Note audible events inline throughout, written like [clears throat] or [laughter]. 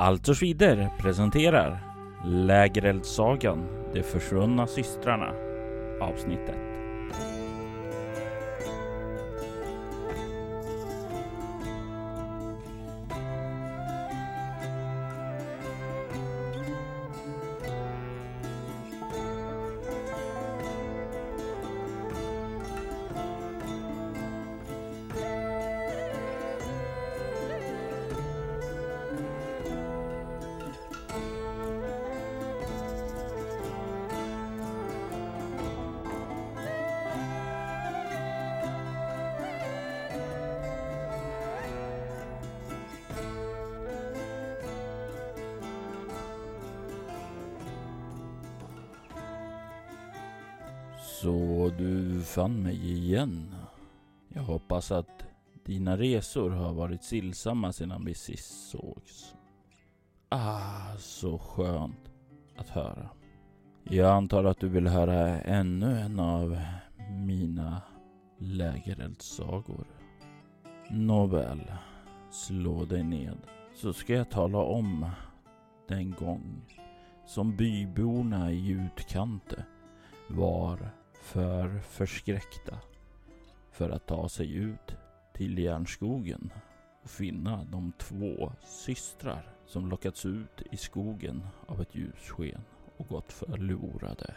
Allt Altos Vider presenterar Lägereldsagan De försvunna systrarna avsnittet. Igen. Jag hoppas att dina resor har varit stillsamma sedan vi sist sågs. Ah, så skönt att höra. Jag antar att du vill höra ännu en av mina lägereldssagor. Nåväl, slå dig ned så ska jag tala om den gång som byborna i utkante var för förskräckta för att ta sig ut till järnskogen och finna de två systrar som lockats ut i skogen av ett ljussken och gått förlorade.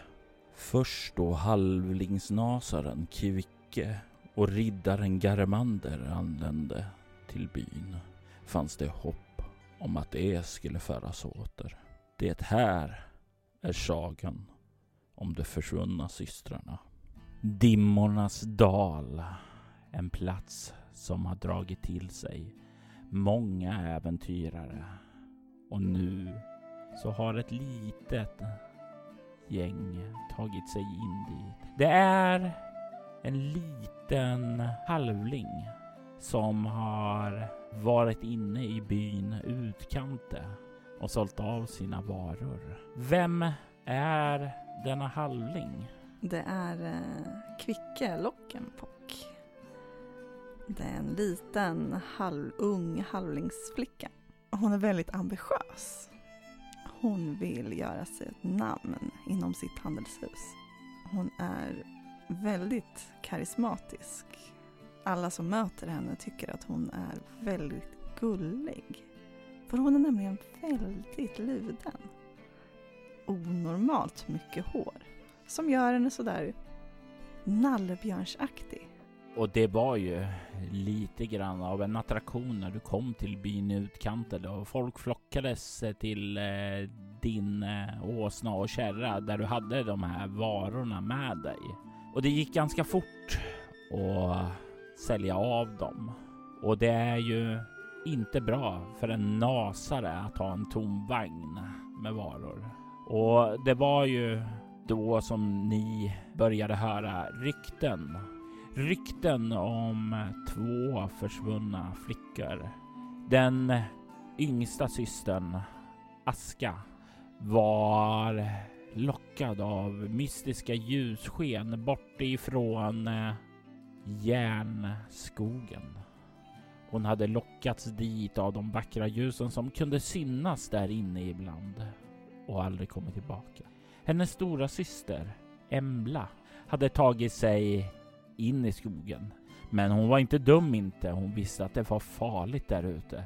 Först då halvlingsnasaren Kvicke och riddaren Garmander anlände till byn fanns det hopp om att det skulle föras åter. Det här är sagan om de försvunna systrarna. Dimmornas dal. En plats som har dragit till sig många äventyrare. Och nu så har ett litet gäng tagit sig in dit. Det är en liten halvling som har varit inne i byn Utkante och sålt av sina varor. Vem är denna halvling? Det är eh, Kvicke Lockenpock. Det är en liten halv, ung halvlingsflicka. Hon är väldigt ambitiös. Hon vill göra sig ett namn inom sitt handelshus. Hon är väldigt karismatisk. Alla som möter henne tycker att hon är väldigt gullig. För hon är nämligen väldigt luden onormalt mycket hår. Som gör henne sådär nallebjörnsaktig. Och det var ju lite grann av en attraktion när du kom till byn i utkanten och folk flockades till eh, din eh, åsna och kärra där du hade de här varorna med dig. Och det gick ganska fort att sälja av dem. Och det är ju inte bra för en nasare att ha en tom vagn med varor. Och det var ju då som ni började höra rykten. Rykten om två försvunna flickor. Den yngsta systern, Aska, var lockad av mystiska ljussken bort ifrån eh, järnskogen. Hon hade lockats dit av de vackra ljusen som kunde synas där inne ibland och aldrig kommit tillbaka. Hennes stora syster Embla hade tagit sig in i skogen. Men hon var inte dum inte. Hon visste att det var farligt där ute.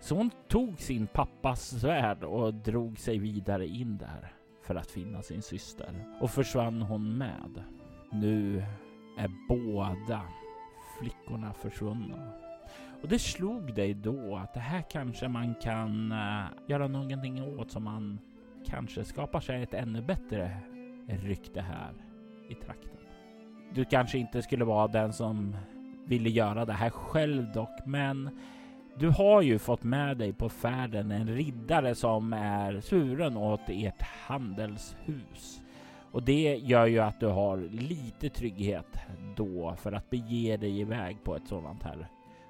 Så hon tog sin pappas svärd och drog sig vidare in där för att finna sin syster. Och försvann hon med. Nu är båda flickorna försvunna. Och det slog dig då att det här kanske man kan uh, göra någonting åt som man kanske skapar sig ett ännu bättre rykte här i trakten. Du kanske inte skulle vara den som ville göra det här själv dock, men du har ju fått med dig på färden en riddare som är suren åt ert handelshus. Och det gör ju att du har lite trygghet då för att bege dig iväg på ett sådant här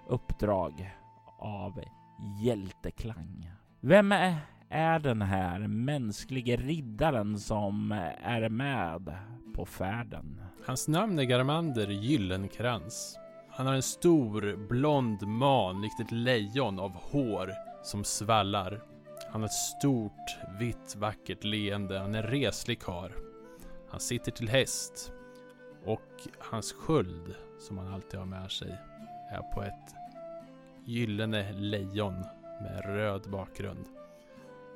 uppdrag av hjälteklang. Vem är är den här mänskliga riddaren som är med på färden. Hans namn är Garmander Gyllenkrans. Han har en stor blond man likt ett lejon av hår som svallar. Han har ett stort, vitt, vackert leende. Han är en reslig karl. Han sitter till häst. Och hans sköld, som han alltid har med sig, är på ett gyllene lejon med röd bakgrund.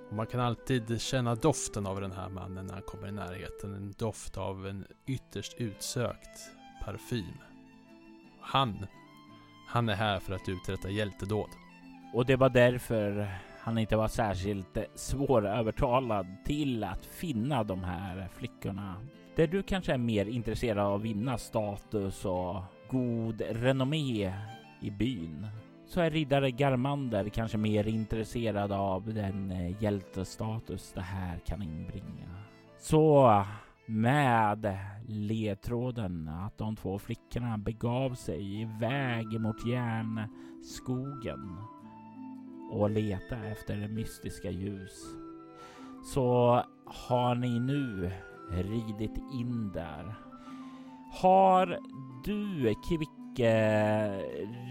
Och man kan alltid känna doften av den här mannen när han kommer i närheten. En doft av en ytterst utsökt parfym. Han, han är här för att uträtta hjältedåd. Och det var därför han inte var särskilt eh, svårövertalad till att finna de här flickorna. Där du kanske är mer intresserad av att vinna status och god renommé i byn så är riddare Garmander kanske mer intresserad av den eh, hjältestatus det här kan inbringa. Så med ledtråden att de två flickorna begav sig iväg mot järnskogen och leta efter mystiska ljus så har ni nu ridit in där. Har du Kvicke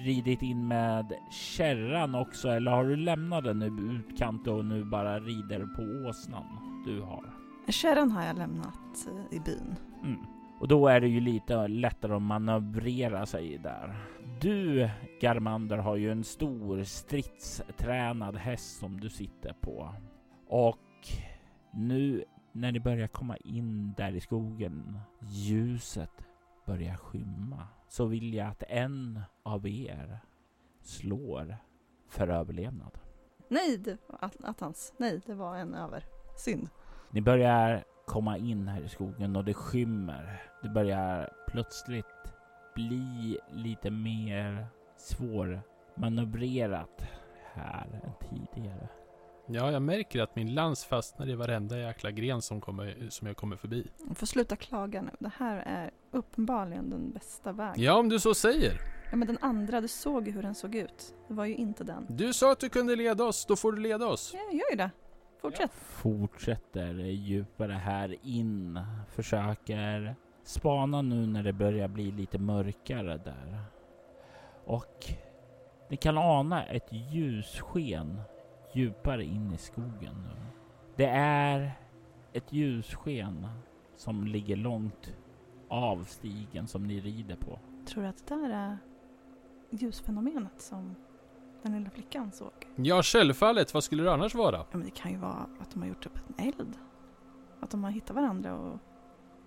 ridit in med kärran också eller har du lämnat den i utkant och nu bara rider på åsnan du har? Kärran har jag lämnat eh, i byn. Mm. Och då är det ju lite lättare att manövrera sig där. Du, Garmander, har ju en stor stridstränad häst som du sitter på. Och nu när ni börjar komma in där i skogen, ljuset börjar skymma, så vill jag att en av er slår för överlevnad. Nej, attans. Nej, det var en över. Synd. Ni börjar komma in här i skogen och det skymmer. Det börjar plötsligt bli lite mer svårmanövrerat här än tidigare. Ja, jag märker att min lans fastnar i varenda jäkla gren som, kommer, som jag kommer förbi. Du får sluta klaga nu. Det här är uppenbarligen den bästa vägen. Ja, om du så säger. Ja, men den andra, du såg ju hur den såg ut. Det var ju inte den. Du sa att du kunde leda oss, då får du leda oss. Ja, jag gör ju det. Fortsätt. Fortsätter djupare här in. Försöker spana nu när det börjar bli lite mörkare där. Och ni kan ana ett ljussken djupare in i skogen nu. Det är ett ljussken som ligger långt av stigen som ni rider på. Tror du att det där är ljusfenomenet som den lilla flickan såg? Ja, självfallet. Vad skulle det annars vara? Ja, men det kan ju vara att de har gjort upp en eld. Att de har hittat varandra och,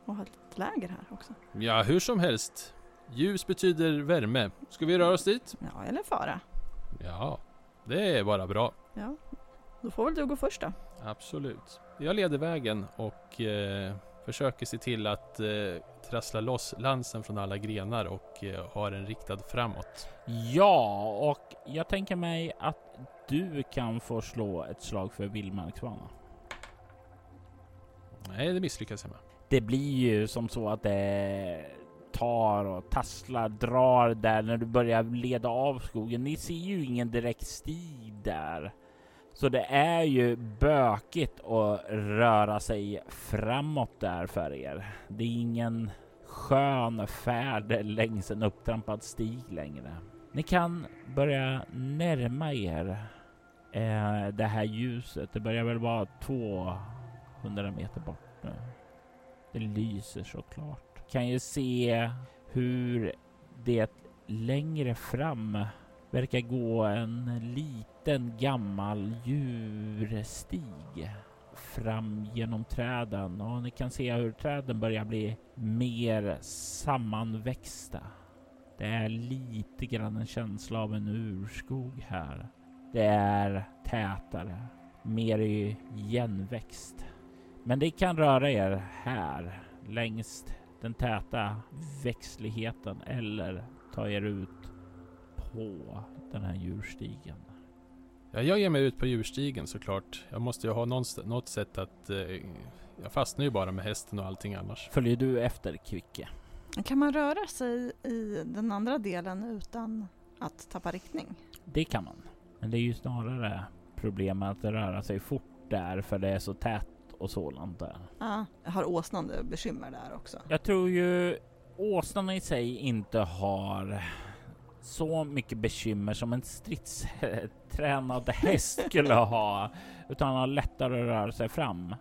och har ett läger här också. Ja, hur som helst. Ljus betyder värme. Ska vi röra oss dit? Ja, eller fara. Ja, det är bara bra. Ja, då får väl du gå först då. Absolut. Jag leder vägen och eh, försöker se till att eh, trassla loss lansen från alla grenar och eh, ha den riktad framåt. Ja, och jag tänker mig att du kan få slå ett slag för vildmarksvana. Nej, det misslyckas jag med. Det blir ju som så att det tar och tasslar, drar där när du börjar leda av skogen. Ni ser ju ingen direkt stig där. Så det är ju bökigt att röra sig framåt där för er. Det är ingen skön färd längs en upptrampad stig längre. Ni kan börja närma er eh, det här ljuset. Det börjar väl vara 200 meter bort nu. Det lyser såklart. Kan ju se hur det längre fram verkar gå en liten gammal djurstig fram genom träden och ni kan se hur träden börjar bli mer sammanväxta. Det är lite grann en känsla av en urskog här. Det är tätare, mer igenväxt. Men det kan röra er här längs den täta växtligheten eller ta er ut på den här djurstigen. Ja, jag ger mig ut på djurstigen såklart. Jag måste ju ha något sätt att... Eh, jag fastnar ju bara med hästen och allting annars. Följer du efter Kvicke? Kan man röra sig i den andra delen utan att tappa riktning? Det kan man. Men det är ju snarare problemet att röra sig fort där för det är så tätt och sådant där. Ja. Har åsnan bekymmer där också? Jag tror ju åsnan i sig inte har så mycket bekymmer som en stridstränad [laughs] häst skulle ha, utan han har lättare att röra sig fram.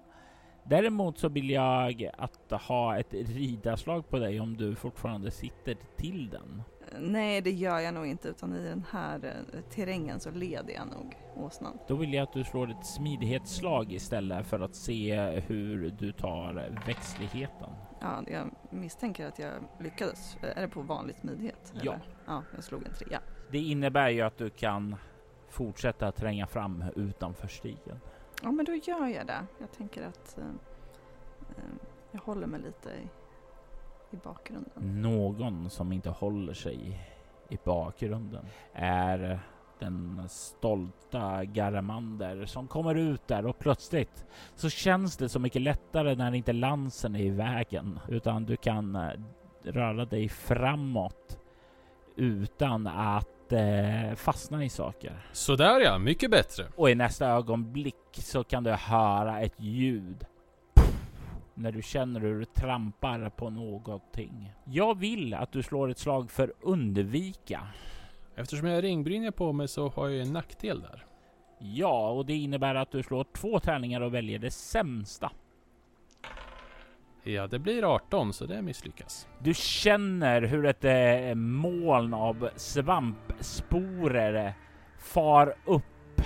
Däremot så vill jag att ha ett ridarslag på dig om du fortfarande sitter till den. Nej, det gör jag nog inte utan i den här eh, terrängen så leder jag nog åsnan. Då vill jag att du slår ett smidighetsslag istället för att se hur du tar växtligheten. Ja, jag misstänker att jag lyckades. Är det på vanlig smidighet? Ja. Eller? Ja, jag slog en trea. Det innebär ju att du kan fortsätta tränga fram utanför stigen. Ja, men då gör jag det. Jag tänker att eh, eh, jag håller mig lite i, i bakgrunden. Någon som inte håller sig i bakgrunden är den stolta Garamander som kommer ut där och plötsligt så känns det så mycket lättare när inte lansen är i vägen utan du kan eh, röra dig framåt utan att eh, fastna i saker. Sådär ja, mycket bättre. Och i nästa ögonblick så kan du höra ett ljud. När du känner hur du trampar på någonting. Jag vill att du slår ett slag för undvika. Eftersom jag har ringbrynja på mig så har jag ju en nackdel där. Ja, och det innebär att du slår två tärningar och väljer det sämsta. Ja, det blir 18 så det misslyckas. Du känner hur ett eh, moln av svampsporer far upp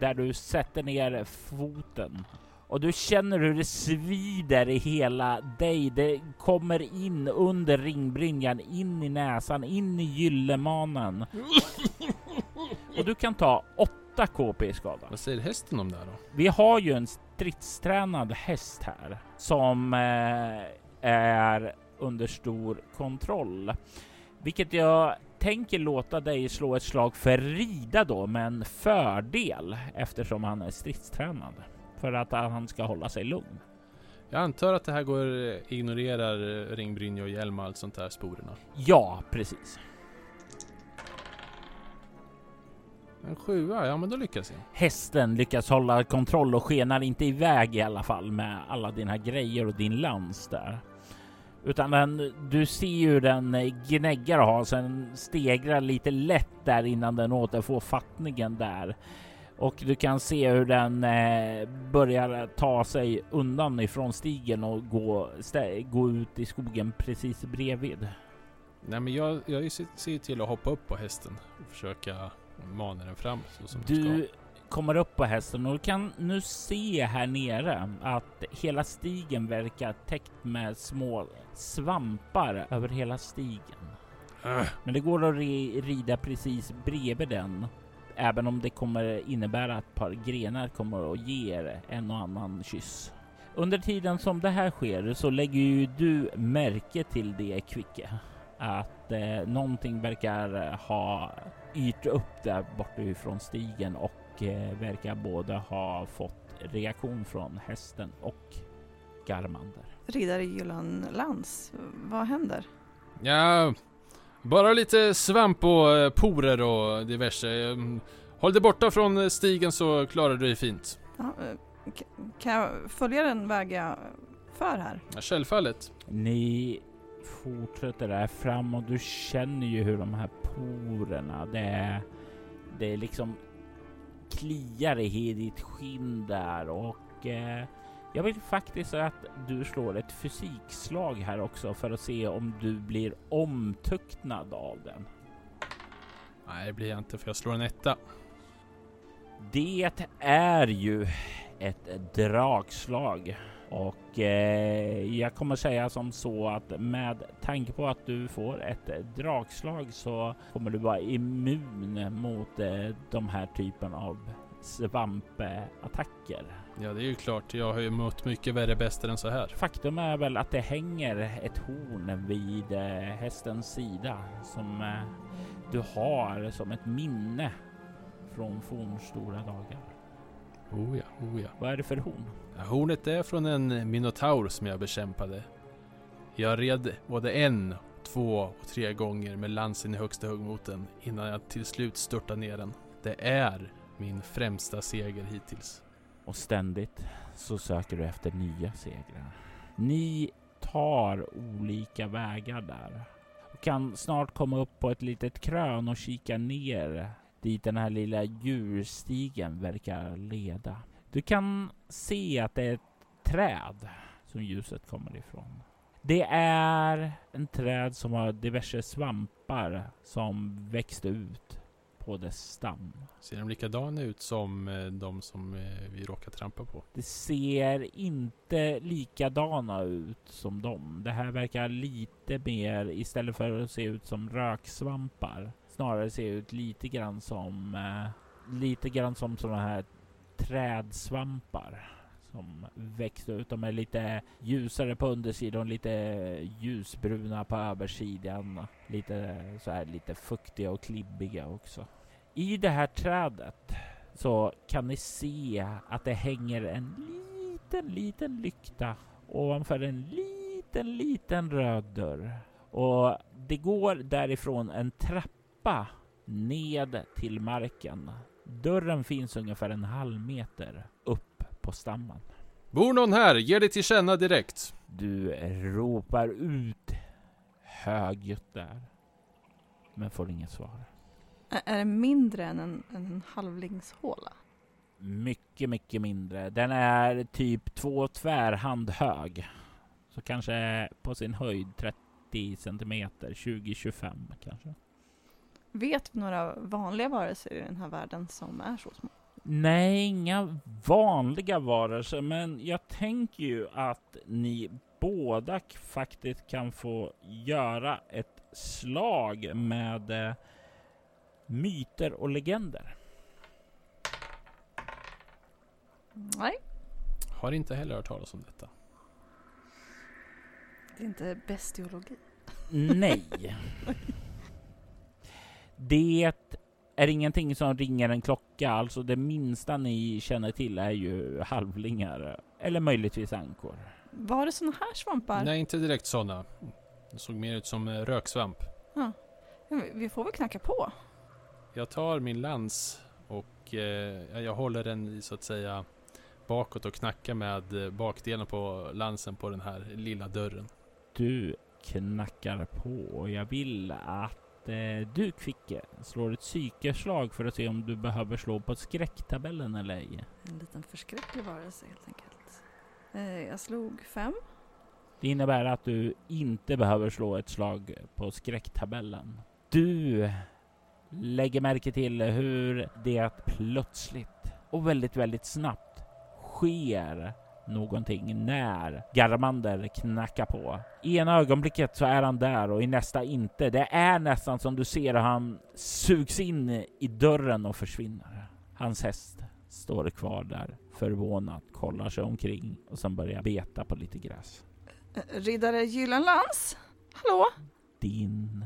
där du sätter ner foten. Och du känner hur det svider i hela dig. Det kommer in under ringbrynjan, in i näsan, in i gyllemanen. Och du kan ta 8 KP i skada. Vad säger hästen om det här då? Vi har ju en stridstränad häst här som eh, är under stor kontroll. Vilket jag tänker låta dig slå ett slag för rida då med en fördel eftersom han är stridstränad. För att han ska hålla sig lugn. Jag antar att det här går, ignorerar eh, ringbrynja och hjälm och allt sånt där sporerna. Ja, precis. En sjua, ja men då lyckas jag. Hästen lyckas hålla kontroll och skenar inte iväg i alla fall med alla dina grejer och din lans där. Utan den, du ser ju den gnäggar och har sen stegrar lite lätt där innan den återfår fattningen där. Och du kan se hur den eh, börjar ta sig undan ifrån stigen och gå, stä, gå ut i skogen precis bredvid. Nej men jag, jag ser till att hoppa upp på hästen och försöka mana den fram så som Du ska. kommer upp på hästen och du kan nu se här nere att hela stigen verkar täckt med små svampar över hela stigen. Äh, Men det går att ri- rida precis bredvid den. Även om det kommer innebära att ett par grenar kommer att ge er en och annan kyss. Under tiden som det här sker så lägger ju du märke till det Kvicke. Att eh, någonting verkar ha yrt upp där borta ifrån stigen och eh, verkar både ha fått reaktion från hästen och Garmander. Riddare Gyllenlans, vad händer? Ja, bara lite svamp och eh, porer och diverse. Mm, Håll dig borta från eh, stigen så klarar du dig fint. Ja, eh, kan jag följa den väg jag för här? Ja, självfallet. Ni fortsätter där fram och du känner ju hur de här porerna, det är, det är liksom kliar i ditt skinn där och eh, jag vill faktiskt att du slår ett fysikslag här också för att se om du blir omtuktnad av den. Nej, det blir jag inte för jag slår en etta. Det är ju ett dragslag och eh, jag kommer säga som så att med tanke på att du får ett dragslag så kommer du vara immun mot eh, de här typen av svampattacker. Ja, det är ju klart. Jag har ju mött mycket värre bäster än så här. Faktum är väl att det hänger ett horn vid eh, hästens sida som eh, du har som ett minne från fornstora dagar. Oh ja, oh ja. Vad är det för horn? Ja, Hornet är från en minotaur som jag bekämpade. Jag red både en, två och tre gånger med lansen i högsta hugg mot den innan jag till slut störtade ner den. Det är min främsta seger hittills. Och ständigt så söker du efter nya segrar. Ni tar olika vägar där. Du kan snart komma upp på ett litet krön och kika ner dit den här lilla djurstigen verkar leda. Du kan se att det är ett träd som ljuset kommer ifrån. Det är en träd som har diverse svampar som växte ut på dess stam. Ser de likadana ut som eh, de som eh, vi råkar trampa på? Det ser inte likadana ut som dem. Det här verkar lite mer, istället för att se ut som röksvampar, snarare se ut lite grann som, eh, lite grann som sådana här trädsvampar som växte ut. De är lite ljusare på undersidan, lite ljusbruna på översidan. Lite så här lite fuktiga och klibbiga också. I det här trädet så kan ni se att det hänger en liten, liten lykta ovanför en liten, liten röd dörr. Och det går därifrån en trappa ned till marken. Dörren finns ungefär en halv meter på stammen. Bor någon här? Ge det till känna direkt. Du ropar ut högljutt där, men får inget svar. Ä- Är det mindre än en, än en halvlingshåla? Mycket, mycket mindre. Den är typ två tvärhand hög. Så kanske på sin höjd 30 centimeter, 20-25 kanske. Vet vi några vanliga varelser i den här världen som är så små? Nej, inga vanliga varelser, men jag tänker ju att ni båda faktiskt kan få göra ett slag med eh, myter och legender. Nej, Har inte heller hört talas om detta. det är inte bestiologi. Nej. [laughs] Det är ingenting som ringer en klocka. Alltså det minsta ni känner till är ju halvlingar. Eller möjligtvis ankor. Var det såna här svampar? Nej, inte direkt sådana. Det såg mer ut som eh, röksvamp. Ja, vi- får väl knacka på. Jag tar min lans och eh, jag håller den i, så att säga bakåt och knackar med eh, bakdelen på lansen på den här lilla dörren. Du knackar på och jag vill att eh, du Kvicke slår ett psykeslag för att se om du behöver slå på skräcktabellen eller ej. En liten förskräcklig varelse helt enkelt. Eh, Jag slog fem. Det innebär att du inte behöver slå ett slag på skräcktabellen. Du lägger märke till hur det plötsligt och väldigt, väldigt snabbt sker någonting när Garmander knackar på. I ena ögonblicket så är han där och i nästa inte. Det är nästan som du ser hur han sugs in i dörren och försvinner. Hans häst står kvar där förvånat, kollar sig omkring och sen börjar beta på lite gräs. Riddare Gyllenlans? Hallå? Din,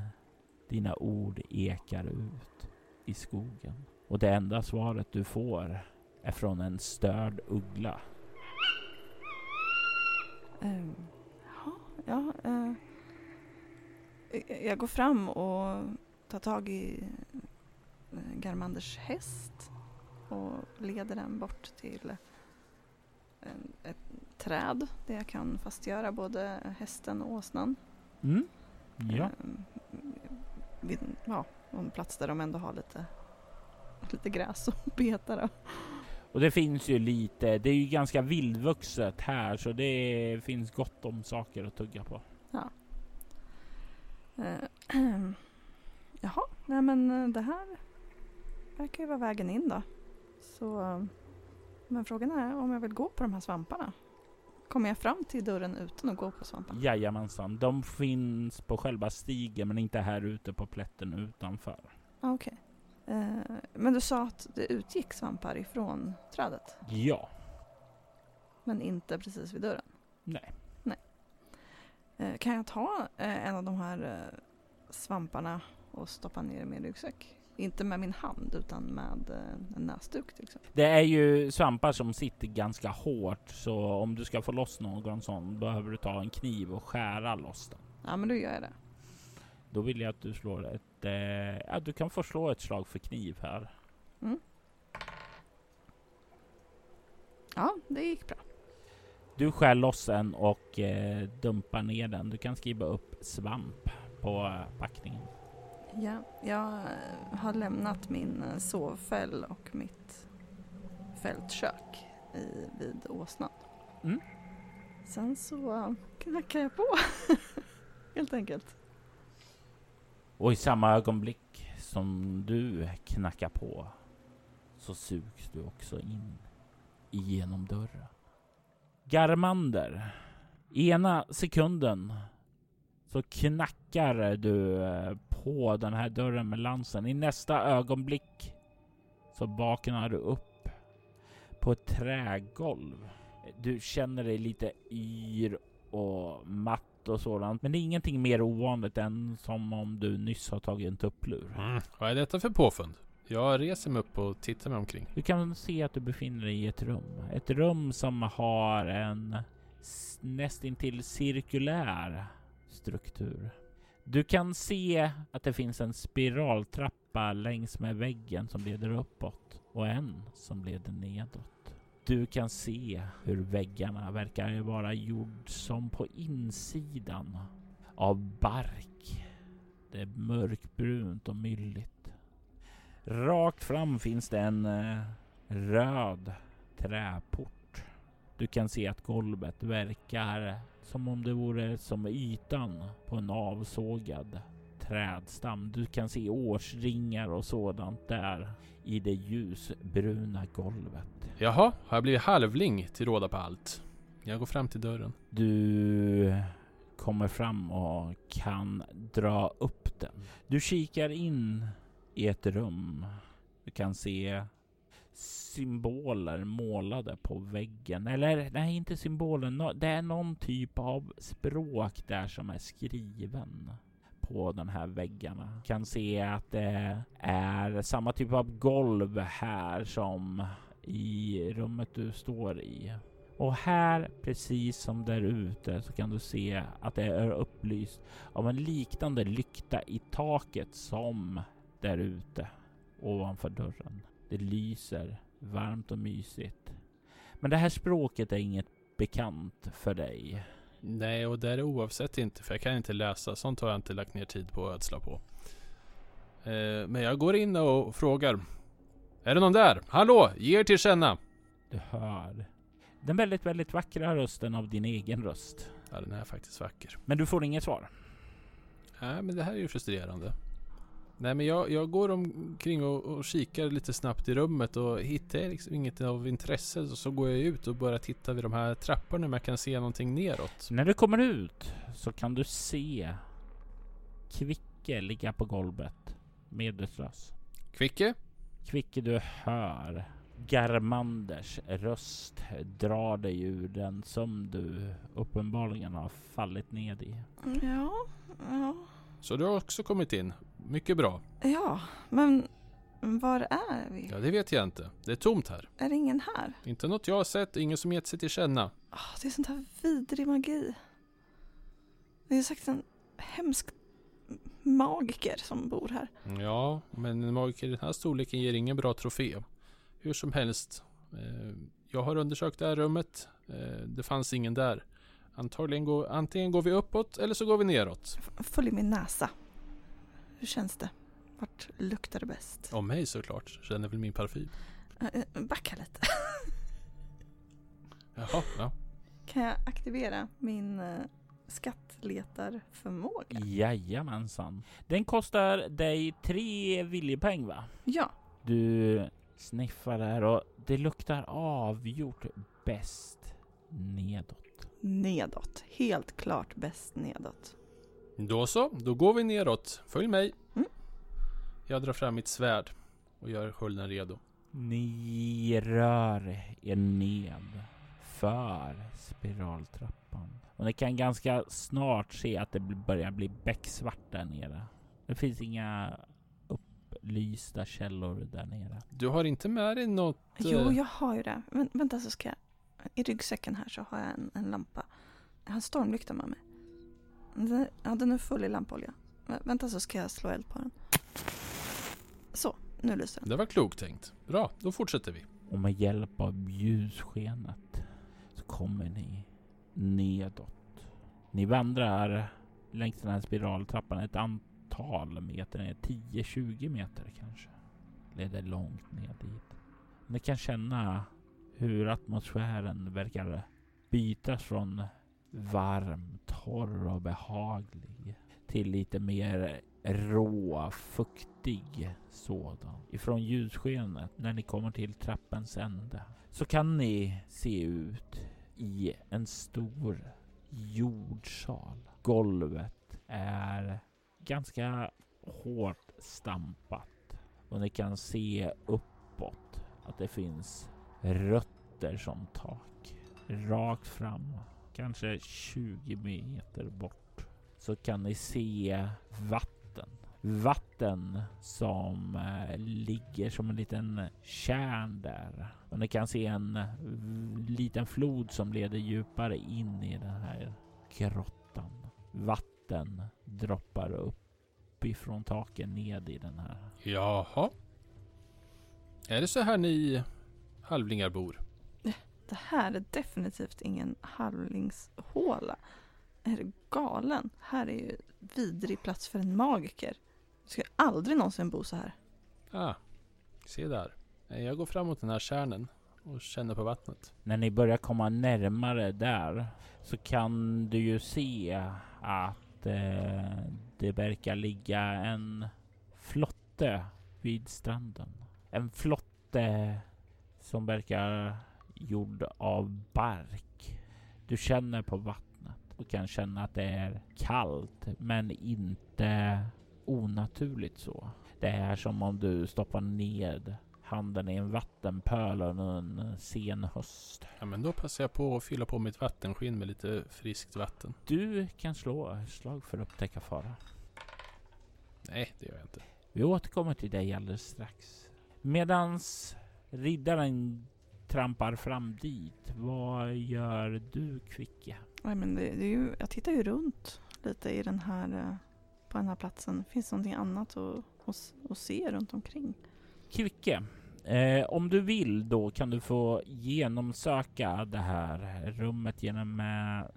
dina ord ekar ut i skogen. Och det enda svaret du får är från en störd uggla. Jaha, ja. eh, jag- går fram och tar tag i eh, Garmanders häst och leder den bort till en, ett träd där jag kan fastgöra både hästen och åsnan. Mm? Ja. Ehm, vid, ja, en plats där de ändå har lite, lite gräs och [laughs] beta då. Och det finns ju lite, det är ju ganska vildvuxet här så det finns gott om saker att tugga på. Eh, [clears throat] Jaha, nej men eh, det här verkar ju vara vägen in då. Så, men frågan är om jag vill gå på de här svamparna. Kommer jag fram till dörren utan att gå på svamparna? Jajamensan, de finns på själva stigen men inte här ute på plätten utanför. Ah, Okej. Eh, men du sa att det utgick svampar ifrån trädet, Ja, men inte precis vid dörren. nej. Eh, kan jag ta eh, en av de här eh, svamparna och stoppa ner i min ryggsäck? Inte med min hand utan med eh, en näsduk till exempel. Det är ju svampar som sitter ganska hårt så om du ska få loss någon sån behöver du ta en kniv och skära loss den. Ja men då gör jag det. Då vill jag att du slår ett... Eh, ja, du kan få slå ett slag för kniv här. Ja, det gick bra. Du skär loss en och eh, dumpar ner den. Du kan skriva upp svamp på eh, packningen. Ja, jag eh, har lämnat min eh, sovfäll och mitt fältkök i, vid åsnan. Mm. Sen så knackar jag på. [laughs] Helt enkelt. Och i samma ögonblick som du knackar på så sugs du också in genom dörren. Garmander, ena sekunden så knackar du eh, på den här dörren med lansen. I nästa ögonblick så vaknar du upp på ett trägolv. Du känner dig lite yr och matt och sådant. Men det är ingenting mer ovanligt än som om du nyss har tagit en tupplur. Mm. Vad är detta för påfund? Jag reser mig upp och tittar mig omkring. Du kan se att du befinner dig i ett rum. Ett rum som har en nästintill cirkulär struktur. Du kan se att det finns en spiraltrappa längs med väggen som leder uppåt och en som leder nedåt. Du kan se hur väggarna verkar vara gjord som på insidan av bark. Det är mörkbrunt och mylligt. Rakt fram finns det en eh, röd träport. Du kan se att golvet verkar som om det vore som ytan på en avsågad trädstam. Du kan se årsringar och sådant där i det ljusbruna golvet. Jaha, har jag blivit halvling till råda på allt? Jag går fram till dörren. Du kommer fram och kan dra upp den. Du kikar in i ett rum. Du kan se symboler målade på väggen. Eller nej, inte symboler. Nå- Det är någon typ av språk där som är skriven på den här väggarna. Du kan se att det är samma typ av golv här som i rummet du står i. Och här, precis som där ute, så kan du se att det är upplyst av en liknande lykta i taket som där ute ovanför dörren. Det lyser varmt och mysigt. Men det här språket är inget bekant för dig. Nej, och det är oavsett inte, för jag kan inte läsa. Sånt har jag inte lagt ner tid på att ödsla på. Eh, men jag går in och frågar. Är det någon där? Hallå, ge er till känna! Du hör den väldigt, väldigt vackra rösten av din egen röst. Ja, den är faktiskt vacker. Men du får inget svar. Nej, men det här är ju frustrerande. Nej, men jag, jag går omkring och, och kikar lite snabbt i rummet och hittar jag liksom inget av intresse så, så går jag ut och börjar titta vid de här trapporna om jag kan se någonting neråt. När du kommer ut så kan du se Kvicke ligga på golvet medvetslös. Kvicke? Kvicke, du hör Garmanders röst drar dig ur den som du uppenbarligen har fallit ned i. Ja, ja, Så du har också kommit in. Mycket bra. ja, men var är vi? Ja, det vet jag inte. Det är tomt här. Är det ingen här? Inte något jag har sett, ingen som gett sig till känna. Ah, det är sånt här vidrig magi. Det är sagt en hemsk magiker som bor här. Ja, men en magiker i den här storleken ger ingen bra trofé. Hur som helst. Eh, jag har undersökt det här rummet. Eh, det fanns ingen där. Antagligen går, antingen går vi uppåt eller så går vi neråt. F- Följ min näsa. Hur känns det? Vart luktar det bäst? Om mig såklart. Känner väl min parfym. Äh, äh, backa lite. [laughs] Jaha, ja. Kan jag aktivera min uh, skattletarförmåga? Jajamensan. Den kostar dig tre viljepeng va? Ja. Du sniffar där och det luktar avgjort bäst nedåt. Nedåt. Helt klart bäst nedåt. Då så, då går vi neråt. Följ mig. Mm. Jag drar fram mitt svärd och gör skölden redo. Ni rör er ned för spiraltrappan. Och ni kan ganska snart se att det börjar bli becksvart där nere. Det finns inga upplysta källor där nere. Du har inte med dig något? Jo, eh, jag har ju det. Men, vänta så ska jag... I ryggsäcken här så har jag en, en lampa. Jag har en stormlykta med mig. Ja, den är full i lampolja. Vä- Vänta så ska jag slå eld på den. Så, nu lyser den. Det var klokt tänkt. Bra, då fortsätter vi. Och med hjälp av ljusskenet så kommer ni nedåt. Ni vandrar längs den här spiraltrappan ett antal meter, 10-20 meter kanske. Leder långt ner dit. Ni kan känna hur atmosfären verkar bytas från varm, torr och behaglig till lite mer rå, fuktig sådan. Ifrån ljusskenet när ni kommer till trappens ände så kan ni se ut i en stor jordsal. Golvet är ganska hårt stampat och ni kan se uppåt att det finns rötter som tak. Rakt fram, kanske 20 meter bort, så kan ni se vatten. Vatten som eh, ligger som en liten kärn där. Och ni kan se en liten flod som leder djupare in i den här grottan. Vatten droppar upp ifrån taken ned i den här. Jaha. Är det så här ni halvlingar bor? Det här är definitivt ingen halvlingshåla. Är du galen? Här är ju vidrig plats för en magiker. Du ska aldrig någonsin bo så här. Ah, se där. Jag går fram mot den här kärnen och känner på vattnet. När ni börjar komma närmare där så kan du ju se att eh, det verkar ligga en flotte vid stranden. En flotte som verkar gjord av bark. Du känner på vattnet och kan känna att det är kallt men inte onaturligt så. Det är som om du stoppar ned handen i en vattenpöl under en sen höst. Ja, men då passar jag på att fylla på mitt vattenskinn med lite friskt vatten. Du kan slå slag för att upptäcka fara. Nej, det gör jag inte. Vi återkommer till dig alldeles strax. Medans riddaren trampar fram dit, vad gör du Kvicke? Nej, men det, det är ju, jag tittar ju runt lite i den här, eh, på den här platsen. Finns det någonting annat att, att, att se runt omkring? Kvicke, eh, om du vill då kan du få genomsöka det här rummet genom med,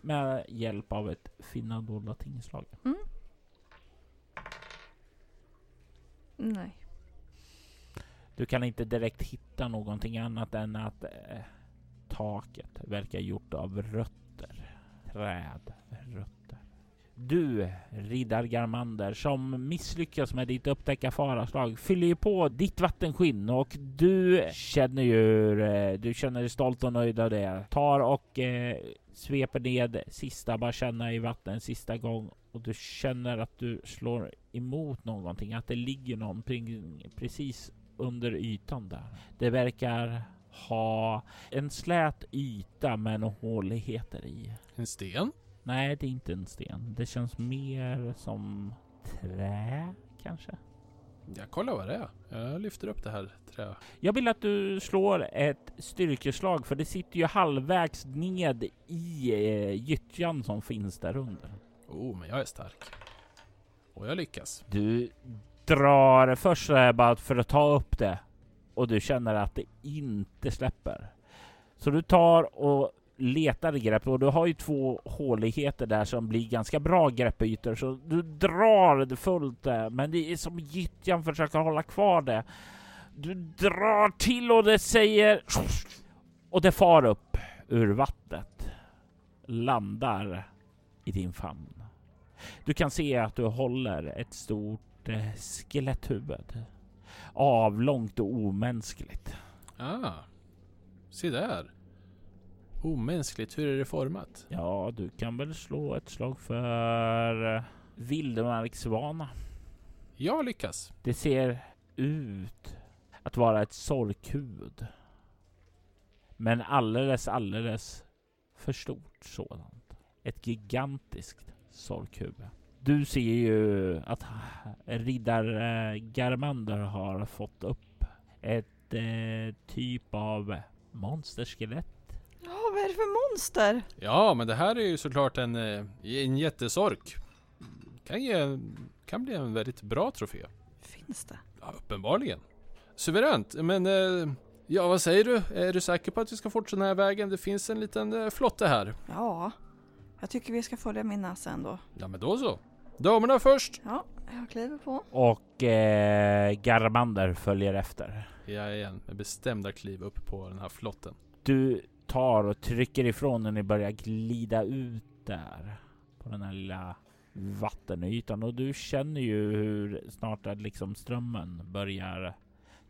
med hjälp av ett finna dolda tingslag. Mm. Nej. Du kan inte direkt hitta någonting annat än att eh, taket verkar gjort av rötter. Träd, rötter. Du, riddar Garmander, som misslyckas med ditt upptäcka faraslag, fyller ju på ditt vattenskinn och du känner ju, eh, du känner dig stolt och nöjd av det. Tar och eh, sveper ned sista, bara känna i vatten sista gång och du känner att du slår emot någonting, att det ligger någonting precis under ytan där. Det verkar ha en slät yta med några håligheter i. En sten? Nej, det är inte en sten. Det känns mer som trä kanske. Jag kollar vad det är. Jag lyfter upp det här trä. Jag vill att du slår ett styrkeslag för det sitter ju halvvägs ned i eh, gyttjan som finns där under. Oh, men jag är stark. Och jag lyckas. Du drar först bara för att ta upp det och du känner att det inte släpper. Så du tar och letar grepp och du har ju två håligheter där som blir ganska bra greppytor så du drar det fullt där men det är som gyttjan försöker hålla kvar det. Du drar till och det säger och det far upp ur vattnet. Landar i din famn. Du kan se att du håller ett stort eh, skeletthuvud. Avlångt och omänskligt. Ah, se där. Omänskligt, hur är det format? Ja, du kan väl slå ett slag för eh, vildmarksvana. Jag lyckas. Det ser ut att vara ett sorkhuvud. Men alldeles, alldeles för stort sådant. Ett gigantiskt sorkhuvud. Du ser ju att riddare Garmander har fått upp ett eh, typ av monsterskelett. Ja, vad är det för monster? Ja, men det här är ju såklart en, eh, en jättesork. Kan, ge, kan bli en väldigt bra trofé. Finns det? Ja, uppenbarligen. Suveränt, men eh, ja, vad säger du? Är du säker på att vi ska fortsätta den här vägen? Det finns en liten eh, flotte här. Ja. Jag tycker vi ska följa min näsa ändå. Ja men då så. Damerna först! Ja, jag kliver på. Och eh, Garmander följer efter. Jag igen med bestämda kliv upp på den här flotten. Du tar och trycker ifrån när ni börjar glida ut där på den här lilla vattenytan och du känner ju hur snart att liksom strömmen börjar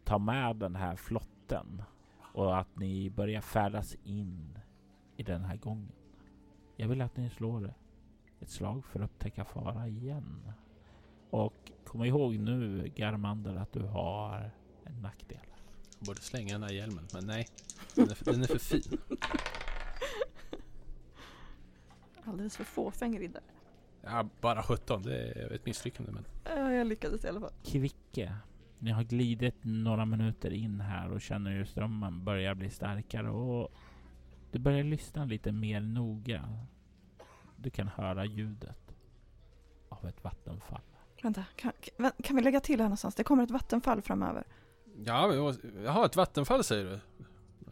ta med den här flotten och att ni börjar färdas in i den här gången. Jag vill att ni slår ett slag för att upptäcka fara igen. Och kom ihåg nu Garmander att du har en nackdel. Jag borde slänga den här hjälmen, men nej. Den är, för- den är för fin. [laughs] Alldeles för fåfäng riddare. Ja, bara 17. Det är ett misslyckande men... Ja, jag lyckades i alla fall. Kvicke. Ni har glidit några minuter in här och känner hur strömmen börjar bli starkare och du börjar lyssna lite mer noga. Du kan höra ljudet av ett vattenfall. Vänta, kan, kan, kan vi lägga till här någonstans? Det kommer ett vattenfall framöver. Ja, jaha, ett vattenfall säger du?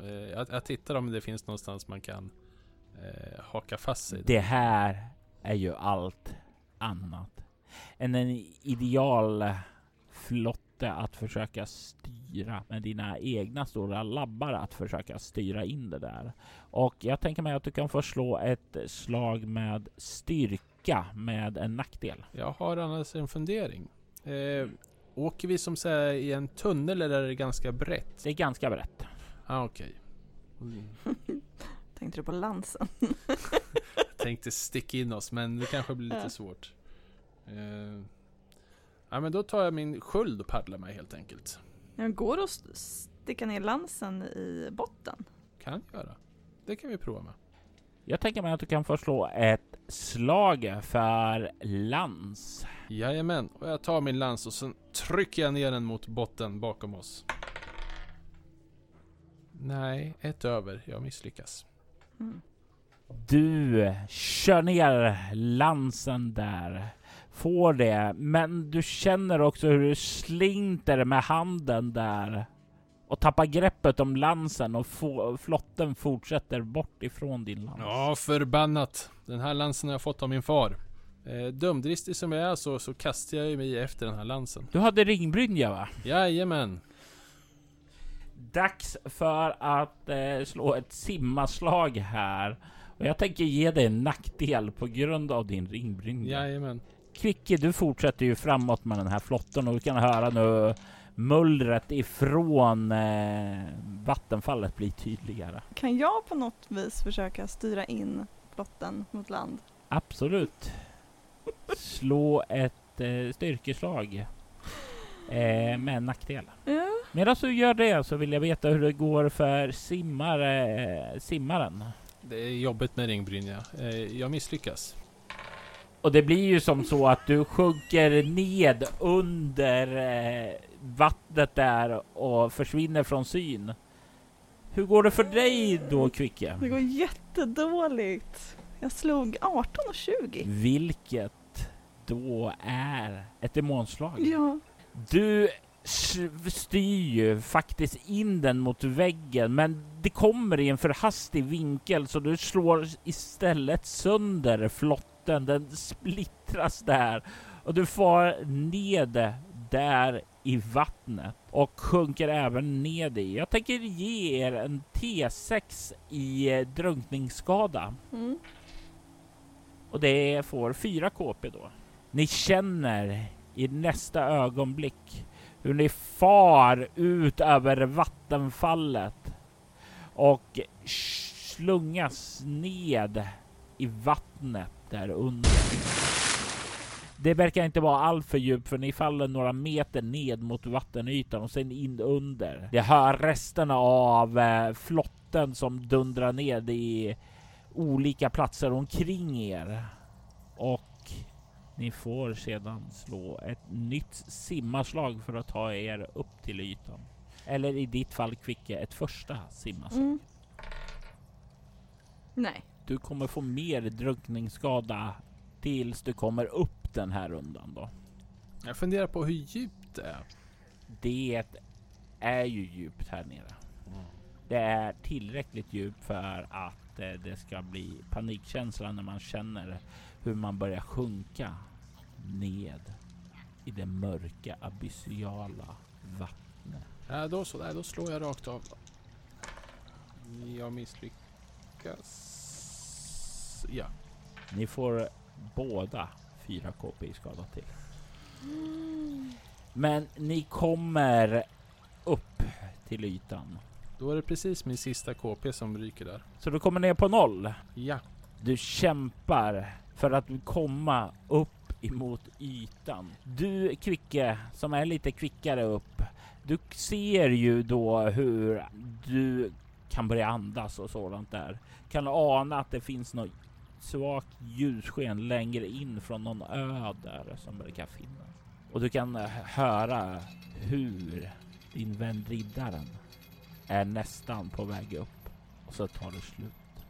Eh, Jag, jag tittar om det finns någonstans man kan eh, haka fast sig. Det här är ju allt annat än en ideal flotte att försöka styra med dina egna stora labbar att försöka styra in det där. Och jag tänker mig att du kan få slå ett slag med styrka med en nackdel. Jag har annars en fundering. Eh, åker vi som säger i en tunnel eller är det ganska brett? Det är ganska brett. Ah, okej. Mm. [laughs] Tänkte du på lansen? [laughs] Tänkte sticka in oss men det kanske blir lite Ja. svårt. Eh, ja men då tar jag min sköld och paddlar mig helt enkelt. Ja, går det att st- sticka ner lansen i botten? Kan göra. Det kan vi prova med. Jag tänker mig att du kan få slå ett slag för lans. Jajamän, och jag tar min lans och sen trycker jag ner den mot botten bakom oss. Nej, ett över. Jag misslyckas. Mm. Du kör ner lansen där. Får det, men du känner också hur du slinter med handen där och tappar greppet om lansen och flotten fortsätter bort ifrån din lans. Ja, förbannat. Den här lansen har jag fått av min far. Eh, dumdristig som jag är så, så kastar jag mig efter den här lansen. Du hade ringbrynja va? Jajamän. Dags för att eh, slå ett simmaslag här. Och jag tänker ge dig en nackdel på grund av din ringbrynja. Jajamän. Kvicke, du fortsätter ju framåt med den här flotten och du kan höra nu mullret ifrån eh, vattenfallet bli tydligare. Kan jag på något vis försöka styra in flotten mot land? Absolut. Slå ett eh, styrkeslag eh, med en nackdel. Ja. Medan du gör det så vill jag veta hur det går för simmare, eh, simmaren. Det är jobbigt med ringbrynja. Eh, jag misslyckas. Och det blir ju som så att du sjunker ned under eh, vattnet där och försvinner från syn. Hur går det för dig då Kvicke? Det går jättedåligt. Jag slog 18 och 20. Vilket då är ett demonslag. Ja. Du styr ju faktiskt in den mot väggen men det kommer i en för hastig vinkel så du slår istället sönder flotten. Den splittras där och du far ned där i vattnet och sjunker även ned i. Jag tänker ge er en T6 i eh, drunkningsskada. Mm. Och det får 4 KP då. Ni känner i nästa ögonblick hur ni far ut över vattenfallet och slungas ned i vattnet där under. Det verkar inte vara allt för djupt för ni faller några meter ned mot vattenytan och sen in under. Det hör resterna av eh, flotten som dundrar ned i olika platser omkring er. Och ni får sedan slå ett nytt simmarslag för att ta er upp till ytan. Eller i ditt fall Kvicke, ett första simmarslag. Mm. Nej. Du kommer få mer drunkningsskada tills du kommer upp den här rundan då. Jag funderar på hur djupt det är. Det är ju djupt här nere. Det är tillräckligt djupt för att det, det ska bli panikkänsla när man känner hur man börjar sjunka ned i det mörka abyssiala vattnet. Ja, då så. Nej, då slår jag rakt av. Jag misslyckas. Ja. Ni får båda 4 KP i skada till. Men ni kommer upp till ytan. Då är det precis min sista KP som ryker där. Så du kommer ner på noll. Ja. Du kämpar för att komma upp emot ytan. Du Kvicke, som är lite kvickare upp. Du ser ju då hur du kan börja andas och sådant där. Kan ana att det finns något svagt ljussken längre in från någon ö där som verkar finnas. Och du kan eh, höra hur din vän riddaren är nästan på väg upp och så tar det slut.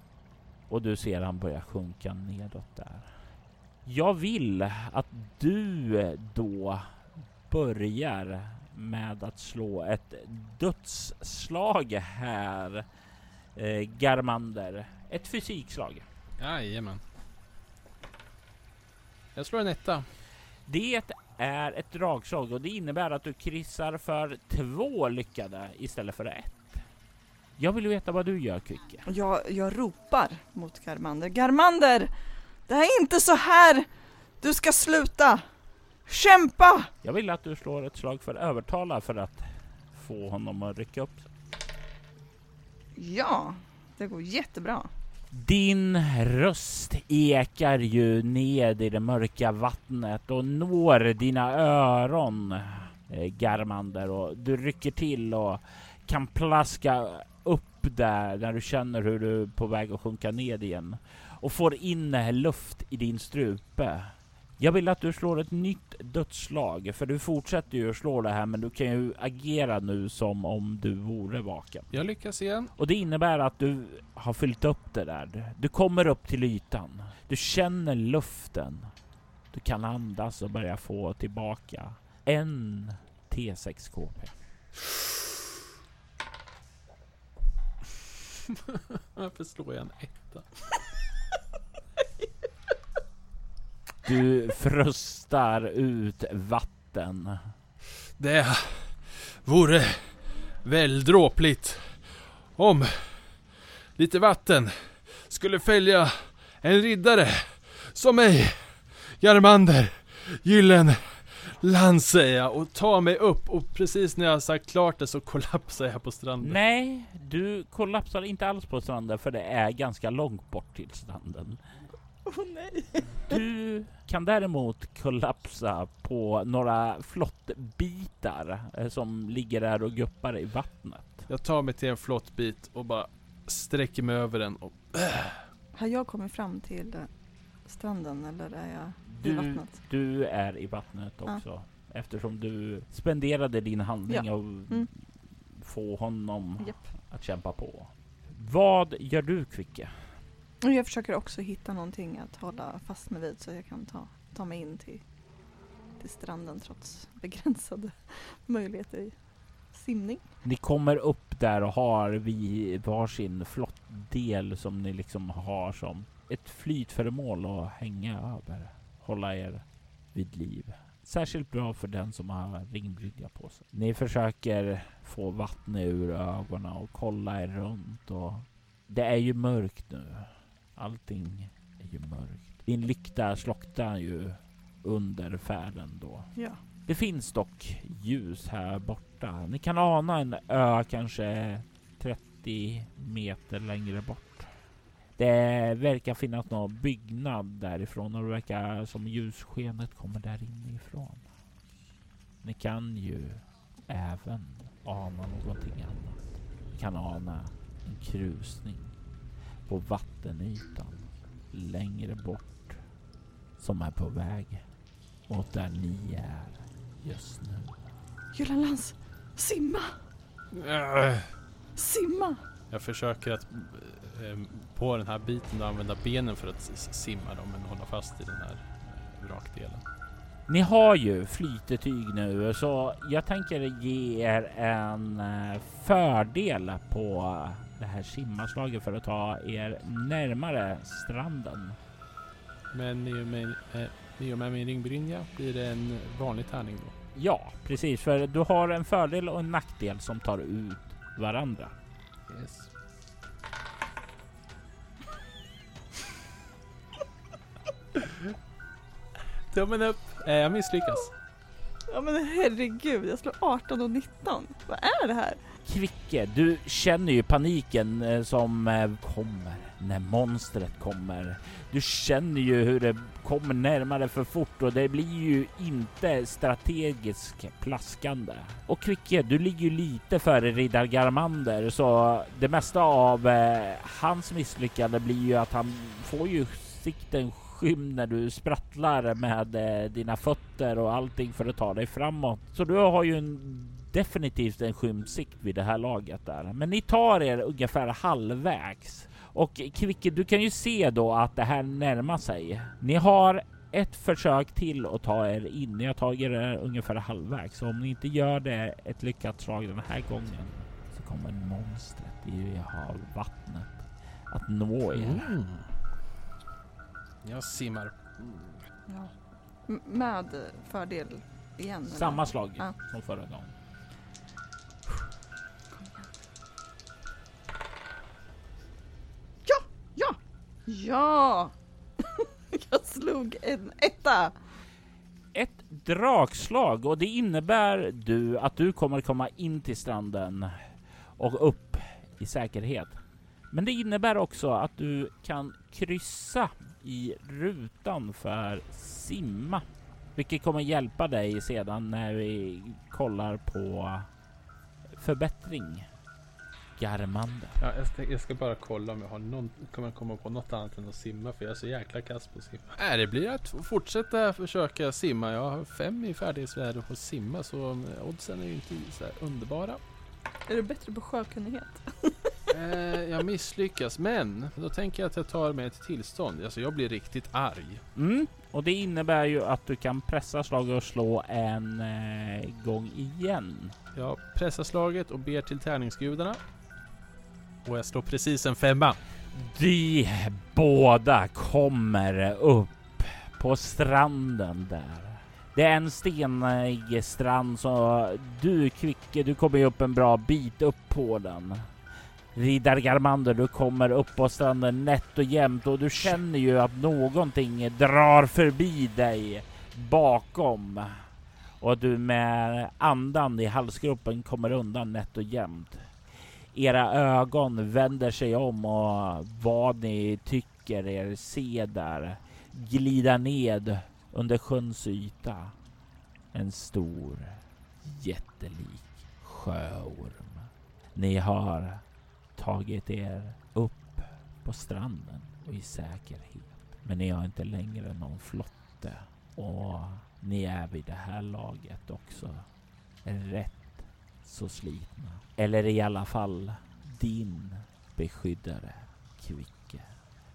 Och du ser han börja sjunka nedåt där. Jag vill att du eh, då börjar med att slå ett dödsslag här, eh, Garmander. Ett fysikslag. Jajamän. Jag slår en etta. Det är ett dragslag och det innebär att du kryssar för två lyckade istället för ett. Jag vill veta vad du gör Kvicke. Jag, jag ropar mot Garmander. Garmander! Det här är inte så här du ska sluta! Kämpa! Jag vill att du slår ett slag för övertala för att få honom att rycka upp. Ja, det går jättebra. Din röst ekar ju ned i det mörka vattnet och når dina öron, eh, Garmander, och du rycker till och kan plaska upp där när du känner hur du är på väg att sjunka ned igen och får in luft i din strupe. Jag vill att du slår ett nytt dödsslag, för du fortsätter ju att slå det här, men du kan ju agera nu som om du vore vaken. Jag lyckas igen. Och det innebär att du har fyllt upp det där. Du kommer upp till ytan. Du känner luften. Du kan andas och börja få tillbaka en T6 KP. [laughs] Varför slår jag en etta? Du frustar ut vatten. Det vore väl dråpligt om lite vatten skulle följa en riddare som mig, Garmander, Gyllen Land säger jag och ta mig upp och precis när jag sagt klart det så kollapsar jag på stranden. Nej, du kollapsar inte alls på stranden för det är ganska långt bort till stranden. Oh, nej! Du kan däremot kollapsa på några flottbitar eh, som ligger där och guppar i vattnet. Jag tar mig till en flott bit och bara sträcker mig över den och Har jag kommit fram till eh, stranden eller är jag i Du, vattnet? du är i vattnet Ja. också eftersom du spenderade din handling Ja. och Mm. få honom Japp. att kämpa på. Vad gör du Kvicke? Och jag försöker också hitta någonting att hålla fast mig vid så jag kan ta, ta mig in till, till stranden trots begränsade [laughs] möjligheter i simning. Ni kommer upp där och har vi varsin flottdel som ni liksom har som ett flytföremål att hänga över. Hålla er vid liv. Särskilt bra för den som har ringbrynja på sig. Ni försöker få vattnet ur ögonen och kolla er runt och det är ju mörkt nu. Allting är ju mörkt. Din lykta slocknar ju under färden då. Ja. Det finns dock ljus här borta. Ni kan ana en ö kanske 30 meter längre bort. Det verkar finnas någon byggnad därifrån och det verkar som ljusskenet kommer där inifrån. Ni kan ju även ana någonting annat. Ni kan ana en krusning på vattenytan längre bort som är på väg mot där ni är just nu. Gyllenlans, simma! Äh. Simma! Jag försöker att eh, på den här biten använda benen för att simma dem men hålla fast i den här eh, vrakdelen. Ni har ju flytetyg nu så jag tänker ge er en eh, fördel på det här simmarslaget för att ta er närmare stranden. Men i och med, eh, i och med min ringbrynja blir det en vanlig tärning då. Ja, precis, för du har en fördel och en nackdel som tar ut varandra. Yes. [laughs] Tummen upp. Eh, jag misslyckas. Ja men herregud, jag slår 18 och 19. Vad är det här? Kvicke, du känner ju paniken eh, som eh, kommer när monstret kommer. Du känner ju hur det kommer närmare för fort och det blir ju inte strategiskt plaskande. Och Kvicke, du ligger ju lite före Riddar Garmander så det mesta av eh, hans misslyckande blir ju att han får ju sikten skymd när du sprattlar med eh, dina fötter och allting för att ta dig framåt. Så du har ju en, definitivt en skymd sikt vid det här laget där. Men ni tar er ungefär halvvägs. Och Kvicke, du kan ju se då att det här närmar sig. Ni har ett försök till att ta er in. Ni har tagit er ungefär halvvägs. Så om ni inte gör det ett lyckat slag den här gången så kommer monstret i havvattnet att nå er. Mm. Jag simmar. Ja. M- med fördel igen? eller? Samma slag Ja. som förra gången. Ja! [laughs] Jag slog en etta! Ett drakslag och det innebär du att du kommer komma in till stranden och upp i säkerhet. Men det innebär också att du kan kryssa i rutan för simma, vilket kommer hjälpa dig sedan när vi kollar på förbättring. Garmander. Ja, jag, ska, jag ska bara kolla om jag har någon, kommer jag komma på något annat än att simma för jag är så jäkla kass på att simma. Nej, det blir att fortsätta försöka simma. Jag har fem i färdighetsvärde på att simma så oddsen är ju inte så här underbara. Är du bättre på sjökunnighet? [laughs] Eh, jag misslyckas, men då tänker jag att jag tar mig ett tillstånd. Alltså jag blir riktigt arg. Mm, och det innebär ju att du kan pressa slaget och slå en eh, gång igen. Jag pressar slaget och ber till tärningsgudarna. Och jag slår precis en femma. De båda kommer upp på stranden där. Det är en stenig strand så du Kvicke, du kommer ju upp en bra bit upp på den. Riddar Garmander, du kommer upp på stranden nätt och jämnt och du känner ju att någonting drar förbi dig bakom. Och att du med andan i halsgropen kommer undan nätt och jämnt. Era ögon vänder sig om och vad ni tycker er se där glida ned under sjöns yta. En stor jättelik sjöorm. Ni har tagit er upp på stranden och i säkerhet. Men ni har inte längre någon flotte och ni är vid det här laget också rätt så slitna. Eller i alla fall din beskyddare Kvicke.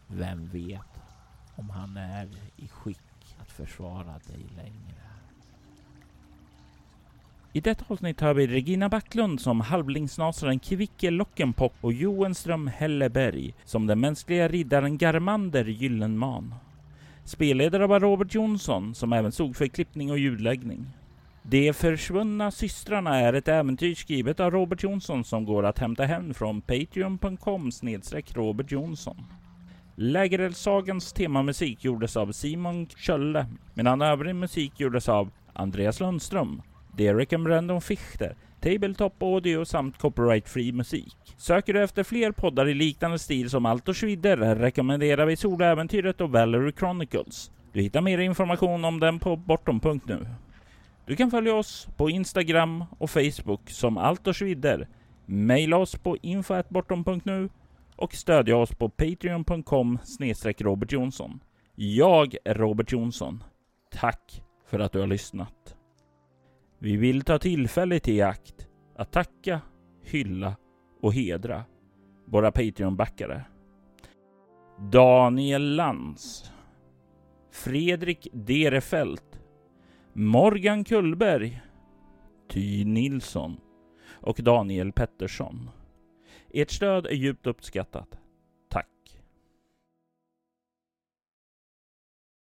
Vem vet om han är i skick att försvara dig längre. I detta avsnitt har vi Regina Backlund som halvlingsnasaren Kvicke Lockenpock och Joenström Helleberg som den mänskliga riddaren Garmander Gyllenman. Spelledare var Robert Jonsson som även stod för klippning och ljudläggning. De försvunna systrarna är ett äventyr skrivet av Robert Jonsson som går att hämta hem från patreon.com snedstreck Robert Jonsson. Lägereldssagans temamusik gjordes av Simon Kölle, medan övrig musik gjordes av Andreas Lundström, Derek and Brandon Fichter, Tabletop Audio samt copyright-free musik. Söker du efter fler poddar i liknande stil som Allt och Schwider rekommenderar vi Soläventyret och Valerie Chronicles. Du hittar mer information om den på bortom.nu. Du kan följa oss på Instagram och Facebook som Allt och Schwider. Maila oss på info.bortom.nu och stödja oss på patreon.com Robert Jonsson. Jag är Robert Jonsson. Tack för att du har lyssnat. Vi vill ta tillfället i akt att tacka, hylla och hedra våra Patreon-backare. Daniel Lantz Fredrik Derefelt Morgan Kullberg Ty Nilsson och Daniel Pettersson. Ert stöd är djupt uppskattat.